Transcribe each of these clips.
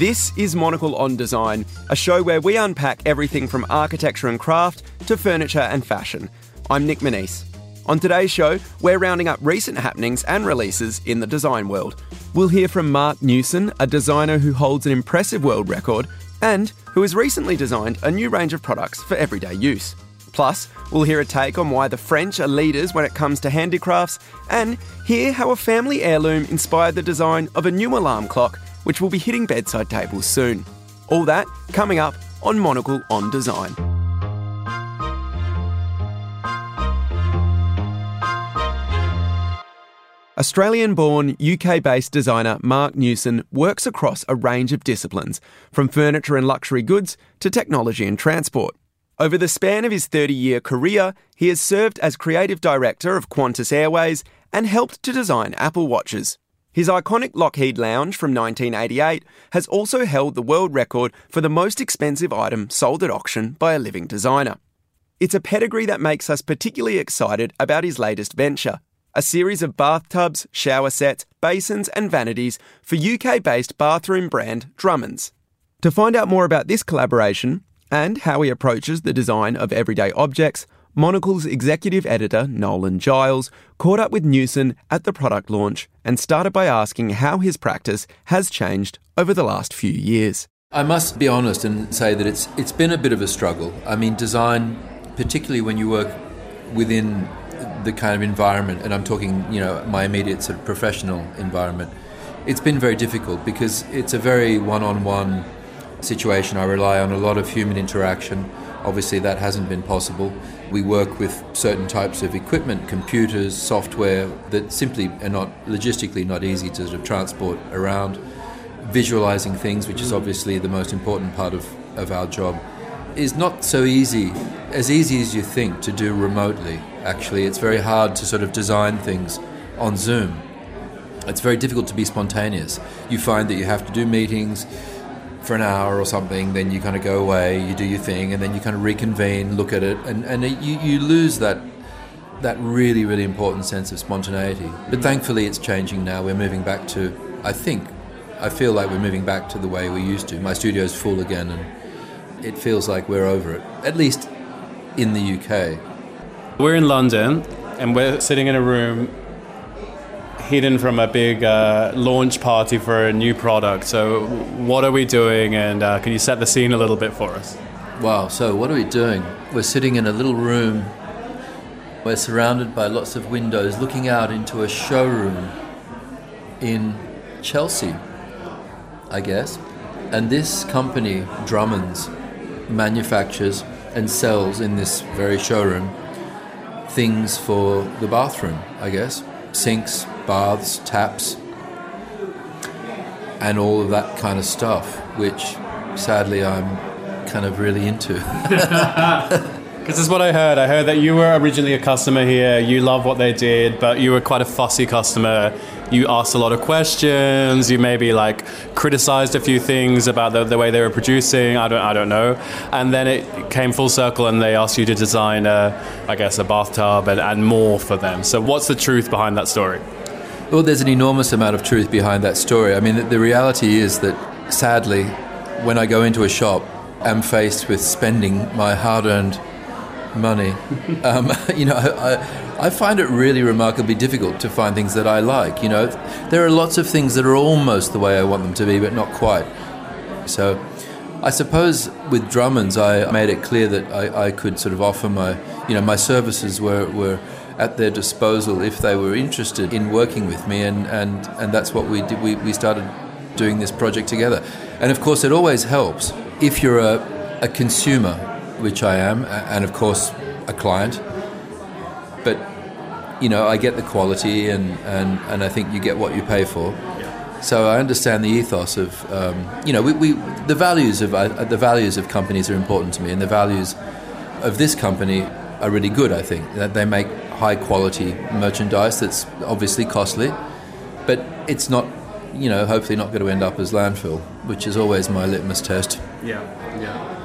This is Monocle on Design, a show where we unpack everything from architecture and craft to furniture and fashion. I'm Nick Monisse. On today's show, we're rounding up recent happenings and releases in the design world. We'll hear from Marc Newson, a designer who holds an impressive world record and who has recently designed a new range of products for everyday use. Plus, we'll hear a take on why the French are leaders when it comes to handicrafts and hear how a family heirloom inspired the design of a new alarm clock, which will be hitting bedside tables soon. All that coming up on Monocle on Design. Australian born, UK based designer Marc Newson works across a range of disciplines, from furniture and luxury goods to technology and transport. Over the span of his 30 year career, he has served as creative director of Qantas Airways and helped to design Apple Watches. His iconic Lockheed Lounge from 1988 has also held the world record for the most expensive item sold at auction by a living designer. It's a pedigree that makes us particularly excited about his latest venture, a series of bathtubs, shower sets, basins, and vanities for UK based bathroom brand Drummonds. To find out more about this collaboration and how he approaches the design of everyday objects, Monocle's executive editor, Nolan Giles, caught up with Newson at the product launch and started by asking how his practice has changed over the last few years. I must be honest and say that it's it's been a bit of a struggle. I mean, design, particularly when you work within the kind of environment, and I'm talking, you know, my immediate sort of professional environment, it's been very difficult because it's a very one-on-one situation. I rely on a lot of human interaction. Obviously, that hasn't been possible. We work with certain types of equipment, computers, software that simply are not logistically not easy to sort of transport around. Visualizing things, which is mm. obviously the most important part of, of our job, is not so easy, as easy as you think to do remotely. Actually, it's very hard to sort of design things on Zoom. It's very difficult to be spontaneous. You find that you have to do meetings for an hour or something, then you kind of go away, you do your thing, and then you kind of reconvene, look at it, and, and it, you, you lose that that really, really important sense of spontaneity. But mm. thankfully, it's changing now. We're moving back to, I think, I feel like we're moving back to the way we used to. My studio's full again, and it feels like we're over it, at least in the UK. We're in London, and we're sitting in a room hidden from a big uh, launch party for a new product. So, what are we doing? And uh, can you set the scene a little bit for us? Wow, so what are we doing? We're sitting in a little room. We're surrounded by lots of windows looking out into a showroom in Chelsea, I guess. And this company, Drummonds, manufactures and sells in this very showroom things for the bathroom, I guess. Sinks, baths, taps, and all of that kind of stuff, which sadly I'm kind of really into. Because this is what I heard. I heard that you were originally a customer here. You love what they did, but you were quite a fussy customer. You asked a lot of questions. You maybe like criticized a few things about the, the way they were producing. I don't, I don't know. And then it came full circle, and they asked you to design, a, I guess, a bathtub and, and more for them. So, what's the truth behind that story? Well, there's an enormous amount of truth behind that story. I mean, the, the reality is that sadly, when I go into a shop, I'm faced with spending my hard-earned money. um, you know, I, I find it really remarkably difficult to find things that I like. You know, there are lots of things that are almost the way I want them to be, but not quite. So, I suppose with Drummonds, I made it clear that I, I could sort of offer my, you know, my services were, were at their disposal if they were interested in working with me, and, and, and that's what we did. We, we started doing this project together. And of course, it always helps if you're a, a consumer, which I am, and of course, a client. But, you know, I get the quality, and, and, and I think you get what you pay for. So I understand the ethos of, um, you know, we, we, the values of uh, the values of companies are important to me, and the values of this company are really good. I think that they make high quality merchandise that's obviously costly, but it's not, you know, hopefully not going to end up as landfill, which is always my litmus test. Yeah, yeah.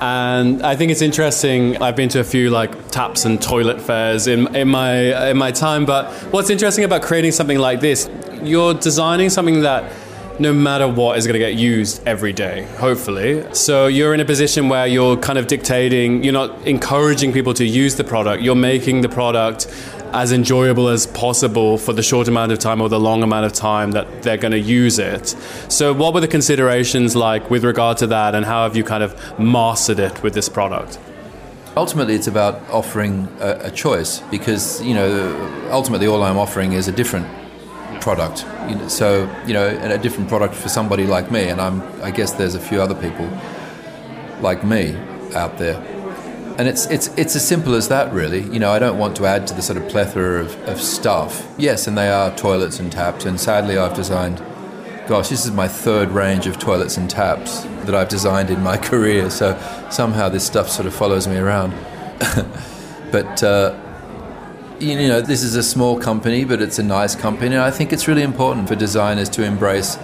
And I think it's interesting. I've been to a few like taps and toilet fairs in, in my in my time. But what's interesting about creating something like this, you're designing something that no matter what is going to get used every day, hopefully. So you're in a position where you're kind of dictating, you're not encouraging people to use the product, you're making the product as enjoyable as possible for the short amount of time or the long amount of time that they're going to use it. So, what were the considerations like with regard to that, and how have you kind of mastered it with this product? Ultimately, it's about offering a, a choice because, you know, ultimately all I'm offering is a different product. You know, so, you know, a different product for somebody like me, and I'm, I guess there's a few other people like me out there and it's it's it's as simple as that, really. You know, I don't want to add to the sort of plethora of, of stuff. Yes, and they are toilets and taps, and sadly, I've designed. Gosh, this is my third range of toilets and taps that I've designed in my career. So somehow this stuff sort of follows me around. but uh, you know, this is a small company, but it's a nice company. And I think it's really important for designers to embrace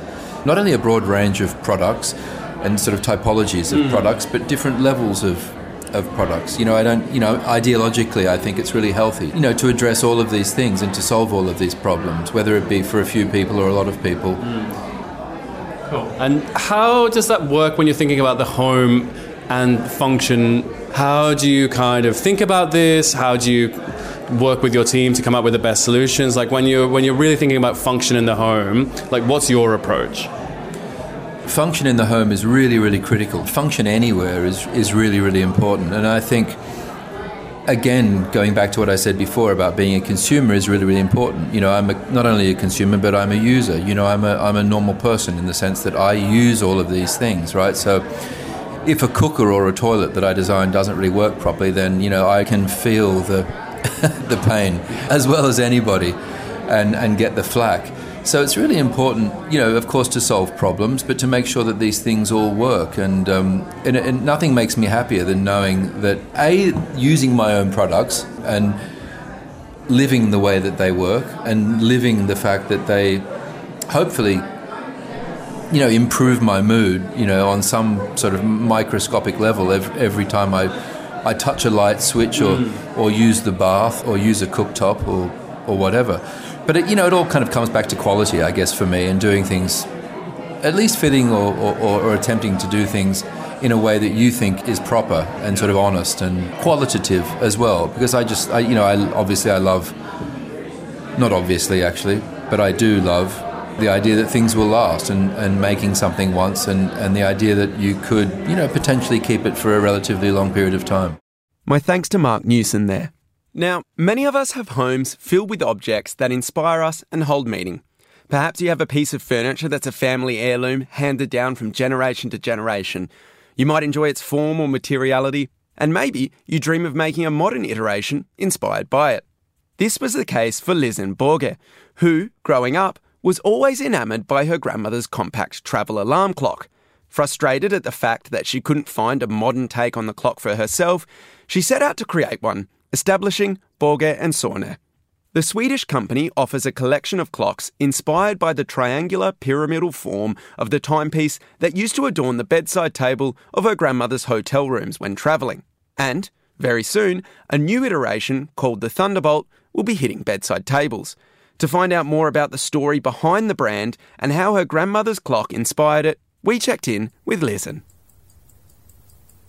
not only a broad range of products and sort of typologies of mm. products, but different levels of of products. You know, I don't, you know, ideologically, I think it's really healthy, you know, to address all of these things and to solve all of these problems, whether it be for a few people or a lot of people. Mm. Cool. And how does that work when you're thinking about the home and function? How do you kind of think about this? How do you work with your team to come up with the best solutions? Like when you're when you're really thinking about function in the home, like what's your approach? function in the home is really, really critical. Function anywhere is, is really, really important. And I think, again, going back to what I said before about being a consumer is really, really important. You know, I'm a, not only a consumer, but I'm a user. You know, I'm a, I'm a normal person in the sense that I use all of these things, right? So if a cooker or a toilet that I design doesn't really work properly, then, you know, I can feel the, the pain as well as anybody and, and get the flack. So it's really important, you know, of course, to solve problems, but to make sure that these things all work. And, um, and, and nothing makes me happier than knowing that a using my own products and living the way that they work, and living the fact that they hopefully you know improve my mood you know on some sort of microscopic level every, every time I I touch a light switch or mm. or use the bath or use a cooktop or or whatever but it, you know, it all kind of comes back to quality, I guess, for me, and doing things, at least fitting or, or, or attempting to do things in a way that you think is proper and sort of honest and qualitative as well. Because I just, I, you know, I obviously I love, not obviously actually, but I do love the idea that things will last and, and making something once and, and the idea that you could, you know, potentially keep it for a relatively long period of time. My thanks to Marc Newson there. Now, many of us have homes filled with objects that inspire us and hold meaning. Perhaps you have a piece of furniture that's a family heirloom handed down from generation to generation. You might enjoy its form or materiality, and maybe you dream of making a modern iteration inspired by it. This was the case for Lizen Borge, who, growing up, was always enamoured by her grandmother's compact travel alarm clock. Frustrated at the fact that she couldn't find a modern take on the clock for herself, she set out to create one establishing Borge and Sorne. The Swedish company offers a collection of clocks inspired by the triangular pyramidal form of the timepiece that used to adorn the bedside table of her grandmother's hotel rooms when travelling. And, very soon, a new iteration called the Thunderbolt will be hitting bedside tables. To find out more about the story behind the brand and how her grandmother's clock inspired it, we checked in with Lizen.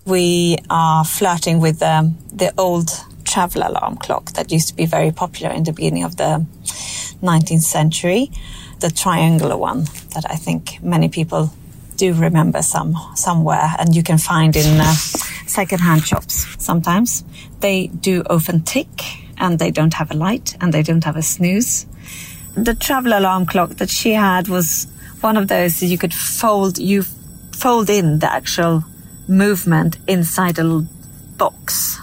We are flirting with um, the old travel alarm clock that used to be very popular in the beginning of the 19th century, the triangular one that I think many people do remember some somewhere, and you can find in uh, secondhand shops sometimes. They do often tick, and they don't have a light, and they don't have a snooze. The travel alarm clock that she had was one of those that you could fold. You fold in the actual movement inside a little box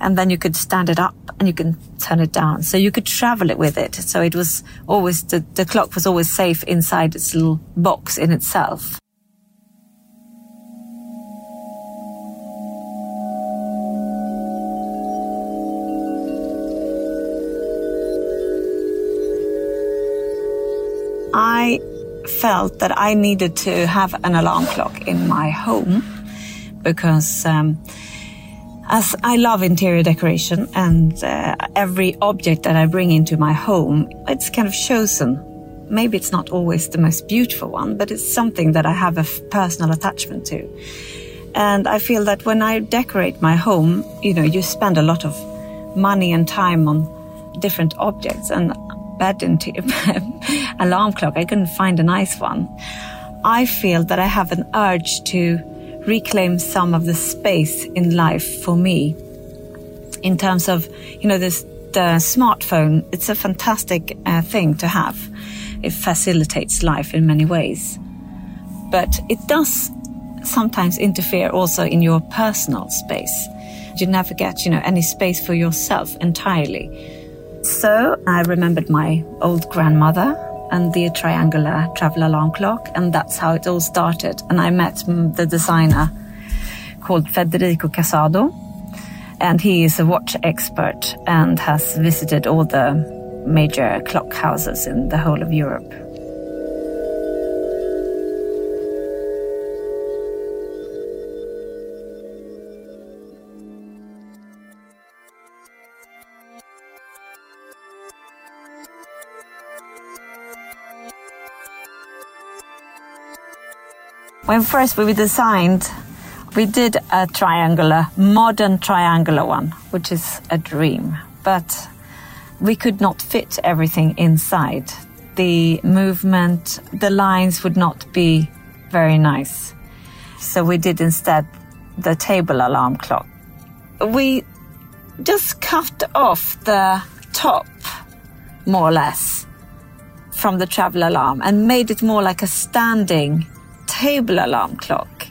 and then you could stand it up and you can turn it down. So you could travel it with it. So it was always, the, the clock was always safe inside its little box in itself. I felt that I needed to have an alarm clock in my home because um, as I love interior decoration and uh, every object that I bring into my home, it's kind of chosen maybe it's not always the most beautiful one, but it's something that I have a personal attachment to. And I feel that when I decorate my home, you know, you spend a lot of money and time on different objects and bed t- alarm clock. I couldn't find a nice one. I feel that I have an urge to reclaim some of the space in life for me in terms of, you know, this, the smartphone. It's a fantastic uh, thing to have. It facilitates life in many ways. But it does sometimes interfere also in your personal space. You never get, you know, any space for yourself entirely. So I remembered my old grandmother and the triangular travel alarm clock, and that's how it all started. And I met the designer called Federico Casado, and he is a watch expert and has visited all the major clock houses in the whole of Europe. When first we designed, we did a triangular, modern triangular one, which is a dream. But we could not fit everything inside. The movement, the lines would not be very nice. So we did instead the table alarm clock. We just cut off the top, more or less, from the travel alarm and made it more like a standing table alarm clock.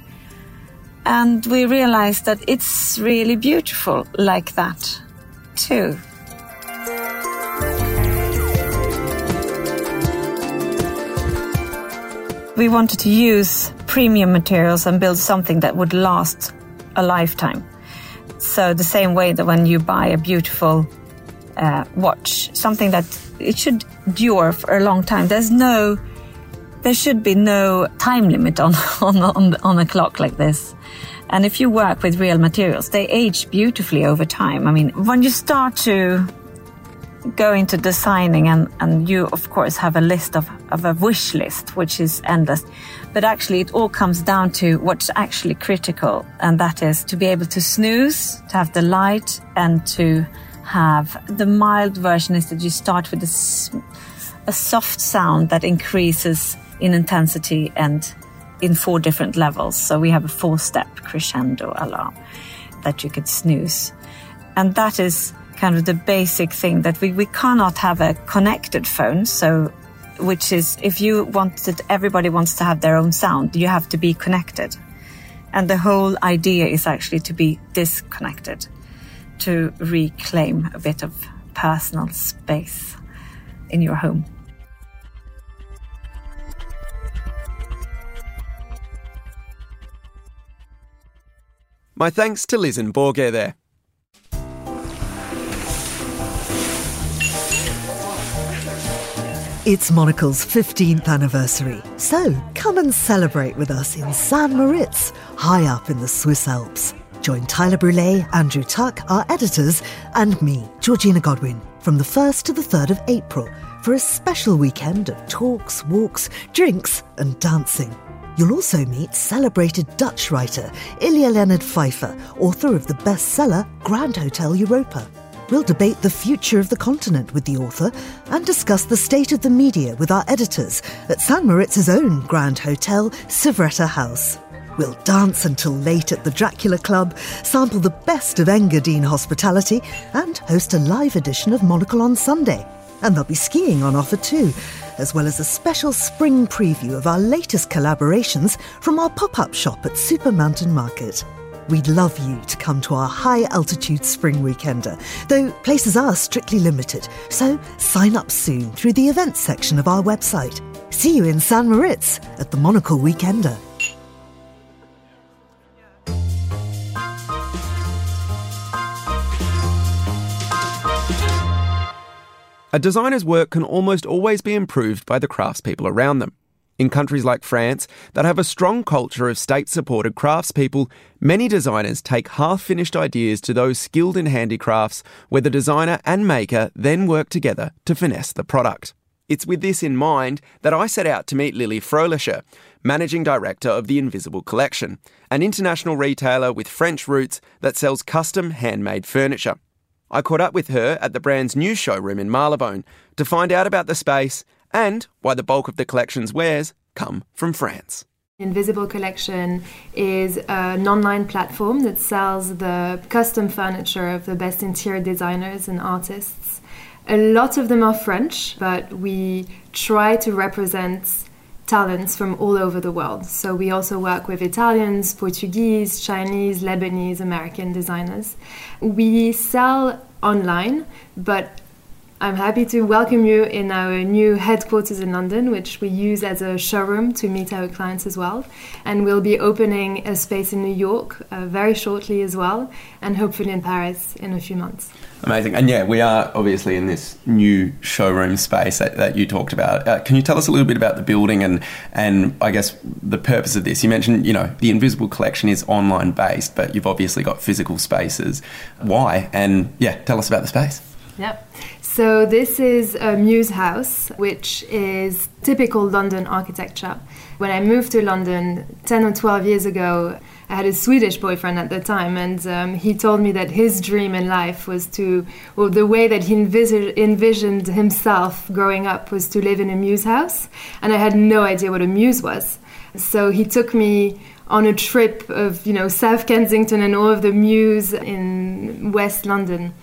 And we realized that it's really beautiful like that, too. We wanted to use premium materials and build something that would last a lifetime. So, the same way that when you buy a beautiful uh, watch, something that it should endure for a long time, there's no there should be no time limit on, on, on, on a clock like this. And if you work with real materials, they age beautifully over time. I mean, when you start to go into designing and, and you of course have a list of, of a wish list, which is endless. But actually it all comes down to what's actually critical. And that is to be able to snooze, to have the light and to have the mild version is that you start with a, a soft sound that increases in intensity and in four different levels. So we have a four step crescendo alarm that you could snooze. And that is kind of the basic thing that we, we cannot have a connected phone. So, which is if you wanted, everybody wants to have their own sound, you have to be connected. And the whole idea is actually to be disconnected, to reclaim a bit of personal space in your home. My thanks to Lizen Borge there. It's Monocle's 15th anniversary, so come and celebrate with us in St. Moritz, high up in the Swiss Alps. Join Tyler Brûlé, Andrew Tuck, our editors, and me, Georgina Godwin, from the 1st to the 3rd of April for a special weekend of talks, walks, drinks, and dancing. You'll also meet celebrated Dutch writer Ilja Leonard Pfeijffer, author of the bestseller Grand Hotel Europa. We'll debate the future of the continent with the author and discuss the state of the media with our editors at St. Moritz's own Grand Hotel, Suvretta House. We'll dance until late at the Dracula Club, sample the best of Engadine hospitality, and host a live edition of Monocle on Sunday. And there'll be skiing on offer too, as well as a special spring preview of our latest collaborations from our pop up shop at Super Mountain Market. We'd love you to come to our high altitude spring weekender, though places are strictly limited, so sign up soon through the events section of our website. See you in St. Moritz at the Monocle Weekender. A designer's work can almost always be improved by the craftspeople around them. In countries like France, that have a strong culture of state supported craftspeople, many designers take half finished ideas to those skilled in handicrafts, where the designer and maker then work together to finesse the product. It's with this in mind that I set out to meet Lily Fröhlicher, Managing Director of the Invisible Collection, an international retailer with French roots that sells custom handmade furniture. I caught up with her at the brand's new showroom in Marylebone to find out about the space and why the bulk of the collection's wares come from France. Invisible Collection is an online platform that sells the custom furniture of the best interior designers and artists. A lot of them are French, but we try to represent talents from all over the world. So we also work with Italians, Portuguese, Chinese, Lebanese, American designers. We sell online, but I'm happy to welcome you in our new headquarters in London, which we use as a showroom to meet our clients as well. And we'll be opening a space in New York uh, very shortly as well, and hopefully in Paris in a few months. Amazing. And yeah, we are obviously in this new showroom space that, that you talked about. Uh, can you tell us a little bit about the building and, and I guess the purpose of this? You mentioned, you know, the Invisible Collection is online based, but you've obviously got physical spaces. Why? And yeah, tell us about the space. Yep. So this is a mews house, which is typical London architecture. When I moved to London 10 or 12 years ago, I had a Swedish boyfriend at the time, and um, he told me that his dream in life was to, well, the way that he envis- envisioned himself growing up was to live in a mews house. And I had no idea what a mews was. So he took me on a trip of, you know, South Kensington and all of the Muse in West London.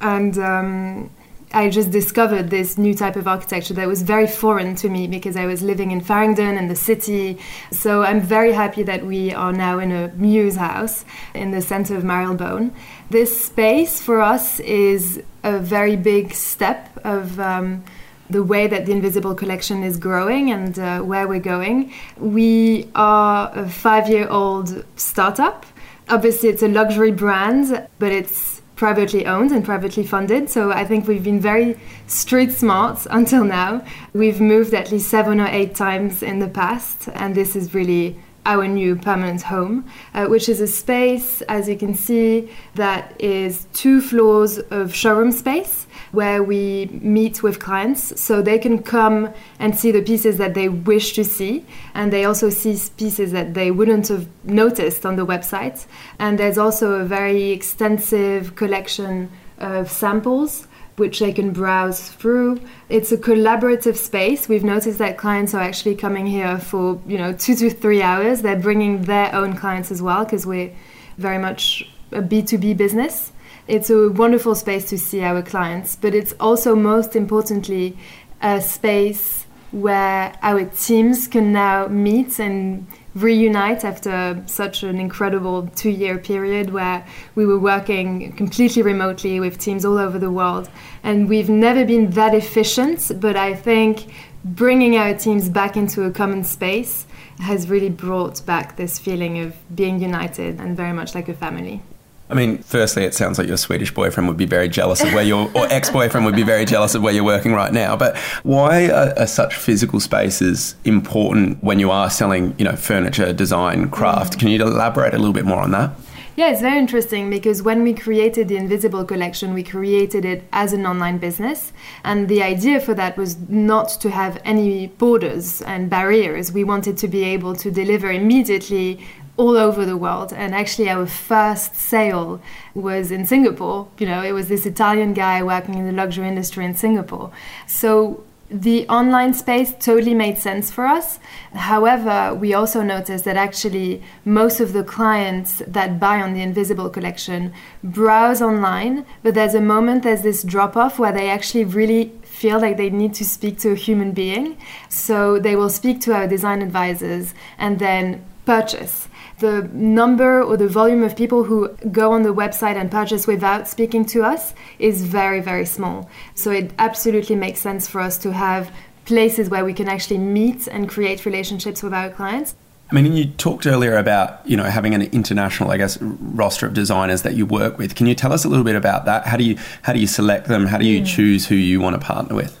And um, I just discovered this new type of architecture that was very foreign to me because I was living in Farringdon and the city. So I'm very happy that we are now in a mews house in the center of Marylebone. This space for us is a very big step of. Um, the way that the Invisible Collection is growing and uh, where we're going. We are a five year old startup. Obviously, it's a luxury brand, but it's privately owned and privately funded. So I think we've been very street smart until now. We've moved at least seven or eight times in the past, and this is really our new permanent home, uh, which is a space, as you can see, that is two floors of showroom space where we meet with clients. So they can come and see the pieces that they wish to see. And they also see pieces that they wouldn't have noticed on the website. And there's also a very extensive collection of samples which they can browse through. It's a collaborative space. We've noticed that clients are actually coming here for, you know, 2 to 3 hours. They're bringing their own clients as well because we're very much a B2B business. It's a wonderful space to see our clients, but it's also most importantly a space where our teams can now meet and reunite after such an incredible two year period where we were working completely remotely with teams all over the world. And we've never been that efficient, but I think bringing our teams back into a common space has really brought back this feeling of being united and very much like a family. I mean, firstly, it sounds like your Swedish boyfriend would be very jealous of where you're, or ex boyfriend would be very jealous of where you're working right now. But why are, are, such physical spaces important when you are selling, you know, furniture, design, craft? Can you elaborate a little bit more on that? Yeah, it's very interesting because when we created the Invisible collection, we created it as an online business. And the idea for that was not to have any borders and barriers. We wanted to be able to deliver immediately all over the world. And actually, our first sale was in Singapore. You know, it was this Italian guy working in the luxury industry in Singapore. So the online space totally made sense for us. However, we also noticed that actually most of the clients that buy on the Invisible collection browse online, but there's a moment, there's this drop off where they actually really feel like they need to speak to a human being. So they will speak to our design advisors and then purchase the number or the volume of people who go on the website and purchase without speaking to us is very, very small. So it absolutely makes sense for us to have places where we can actually meet and create relationships with our clients. I mean, you talked earlier about you know having an international, I guess, roster of designers that you work with. Can you tell us a little bit about that? How do you how do you select them? How do you mm. choose who you want to partner with?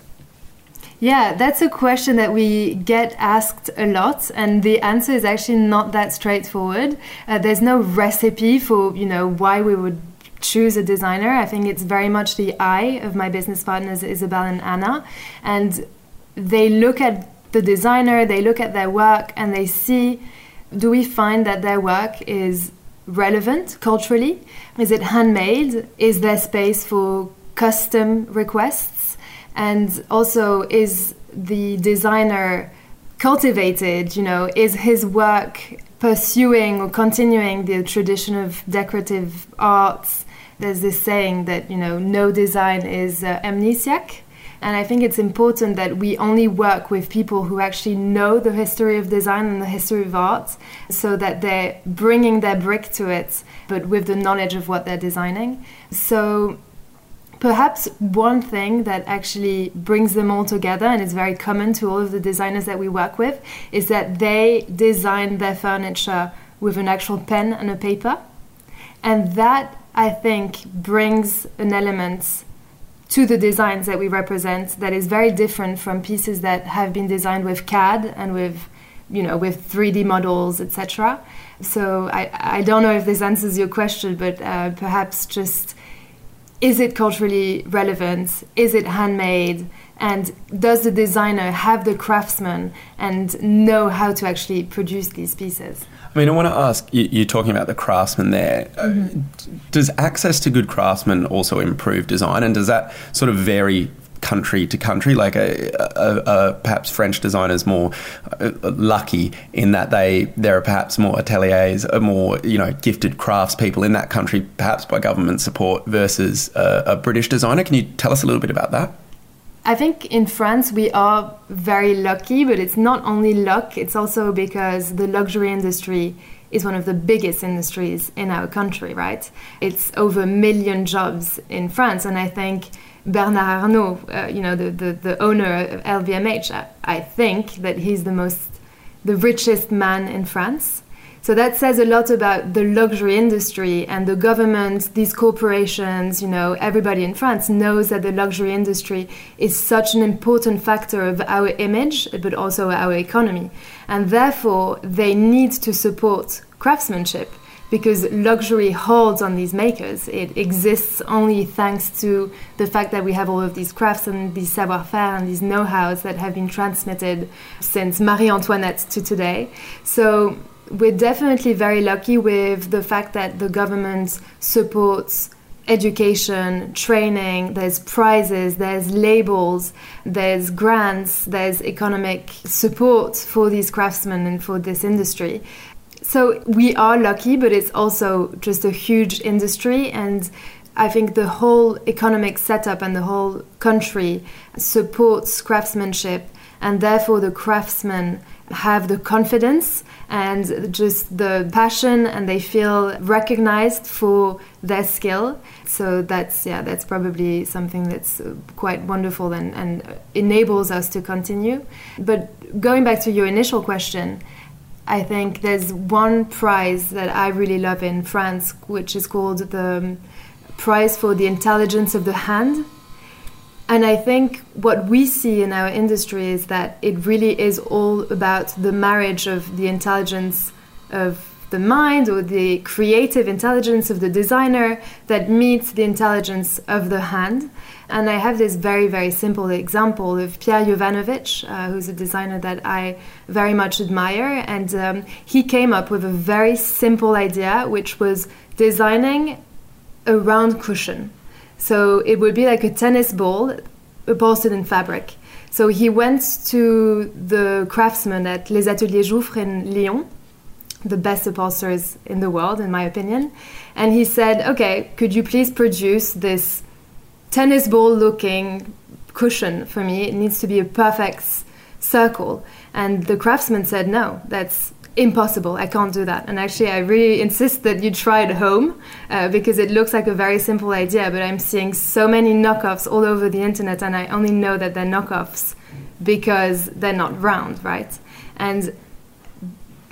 Yeah, that's a question that we get asked a lot, and the answer is actually not that straightforward. Uh, there's no recipe for you know why we would choose a designer. I think it's very much the eye of my business partners, Isabel and Anna, and they look at the designer, they look at their work, and they see do we find that their work is relevant culturally? Is it handmade? Is there space for custom requests? And also, is the designer cultivated? You know, is his work pursuing or continuing the tradition of decorative arts? There's this saying that, you know, no design is uh, amnesiac and I think it's important that we only work with people who actually know the history of design and the history of art so that they're bringing their brick to it, but with the knowledge of what they're designing. So perhaps one thing that actually brings them all together and is very common to all of the designers that we work with is that they design their furniture with an actual pen and a paper. And that, I think, brings an element to the designs that we represent that is very different from pieces that have been designed with CAD and with you know with 3D models etc. So I, I don't know if this answers your question, but uh, perhaps just is it culturally relevant? Is it handmade? And does the designer have the craftsman and know how to actually produce these pieces? I mean, I want to ask you, are talking about the craftsman there. Mm-hmm. Does access to good craftsmen also improve design? And does that sort of vary country to country. Like a, a, a, perhaps French designers more uh, lucky in that they there are perhaps more ateliers, more you know gifted craftspeople in that country, perhaps by government support versus a, a British designer. Can you tell us a little bit about that? I think in France we are very lucky, but it's not only luck, it's also because the luxury industry is one of the biggest industries in our country, right? It's over a million jobs in France, and I think Bernard Arnault, uh, you know, the, the, the, owner of LVMH, I, I think that he's the most, the richest man in France. So that says a lot about the luxury industry and the government, these corporations, you know, everybody in France knows that the luxury industry is such an important factor of our image, but also our economy. And therefore, they need to support craftsmanship because luxury holds on these makers. It exists only thanks to the fact that we have all of these crafts and these savoir-faire and these know-hows that have been transmitted since Marie Antoinette to today. So we're definitely very lucky with the fact that the government supports education, training, there's prizes, there's labels, there's grants, there's economic support for these craftsmen and for this industry. So we are lucky, but it's also just a huge industry and I think the whole economic setup and the whole country supports craftsmanship and therefore the craftsmen have the confidence and just the passion and they feel recognized for their skill. So that's yeah that's probably something that's uh, quite wonderful and, and enables us to continue. But going back to your initial question I think there's one prize that I really love in France, which is called the um, Prize for the Intelligence of the Hand. And I think what we see in our industry is that it really is all about the marriage of the intelligence of the mind or the creative intelligence of the designer that meets the intelligence of the hand. And I have this very, very simple example of Pierre Yovanovitch, uh, who's a designer that I very much admire. And um, he came up with a very simple idea, which was designing a round cushion. So it would be like a tennis ball upholstered in fabric. So he went to the craftsman at Les Ateliers Jouffre in Lyon, the best upholsterers in the world, in my opinion. And he said, Okay, could you please produce this tennis ball looking cushion for me? It needs to be a perfect circle. And the craftsman said, No, that's impossible. I can't do that. And actually, I really insist that you try it home uh, because it looks like a very simple idea, but I'm seeing so many knockoffs all over the internet, and I only know that they're knockoffs because they're not round, right? And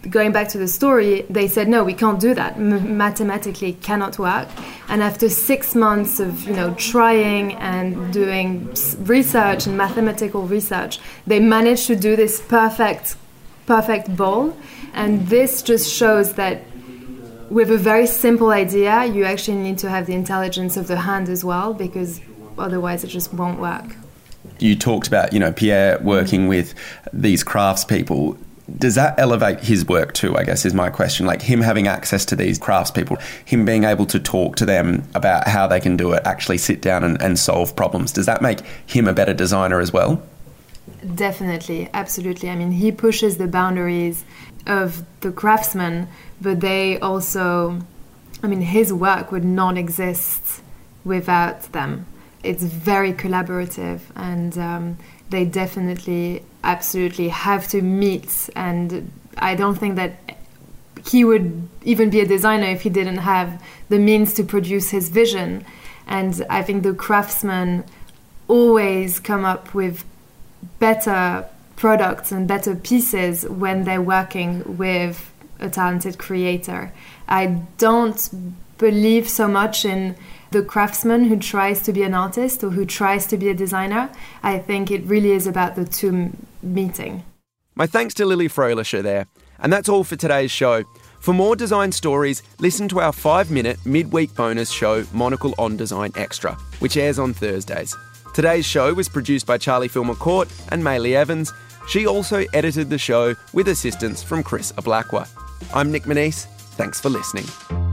going back to the story, they said, no, we can't do that. M- mathematically, cannot work. And after six months of you know trying and doing research and mathematical research, they managed to do this perfect, perfect bowl and this just shows that with a very simple idea, you actually need to have the intelligence of the hand as well, because otherwise it just won't work. You talked about, you know, Pierre working with these craftspeople. Does that elevate his work too? I guess is my question. Like him having access to these craftspeople, him being able to talk to them about how they can do it, actually sit down and, and solve problems. Does that make him a better designer as well? Definitely, absolutely. I mean, he pushes the boundaries of the craftsman, but they also, I mean, his work would not exist without them. It's very collaborative, and um, they definitely, absolutely have to meet. And I don't think that he would even be a designer if he didn't have the means to produce his vision. And I think the craftsmen always come up with better products and better pieces when they're working with a talented creator. I don't believe so much in the craftsman who tries to be an artist or who tries to be a designer. I think it really is about the two meeting. My thanks to Lily Fröhlicher there. And that's all for today's show. For more design stories, listen to our five minute midweek bonus show, Monocle on Design Extra, which airs on Thursdays. Today's show was produced by Charlie Filmer Court and Maylee Evans. She also edited the show with assistance from Chris Ablaqua. I'm Nick Monisse. Thanks for listening.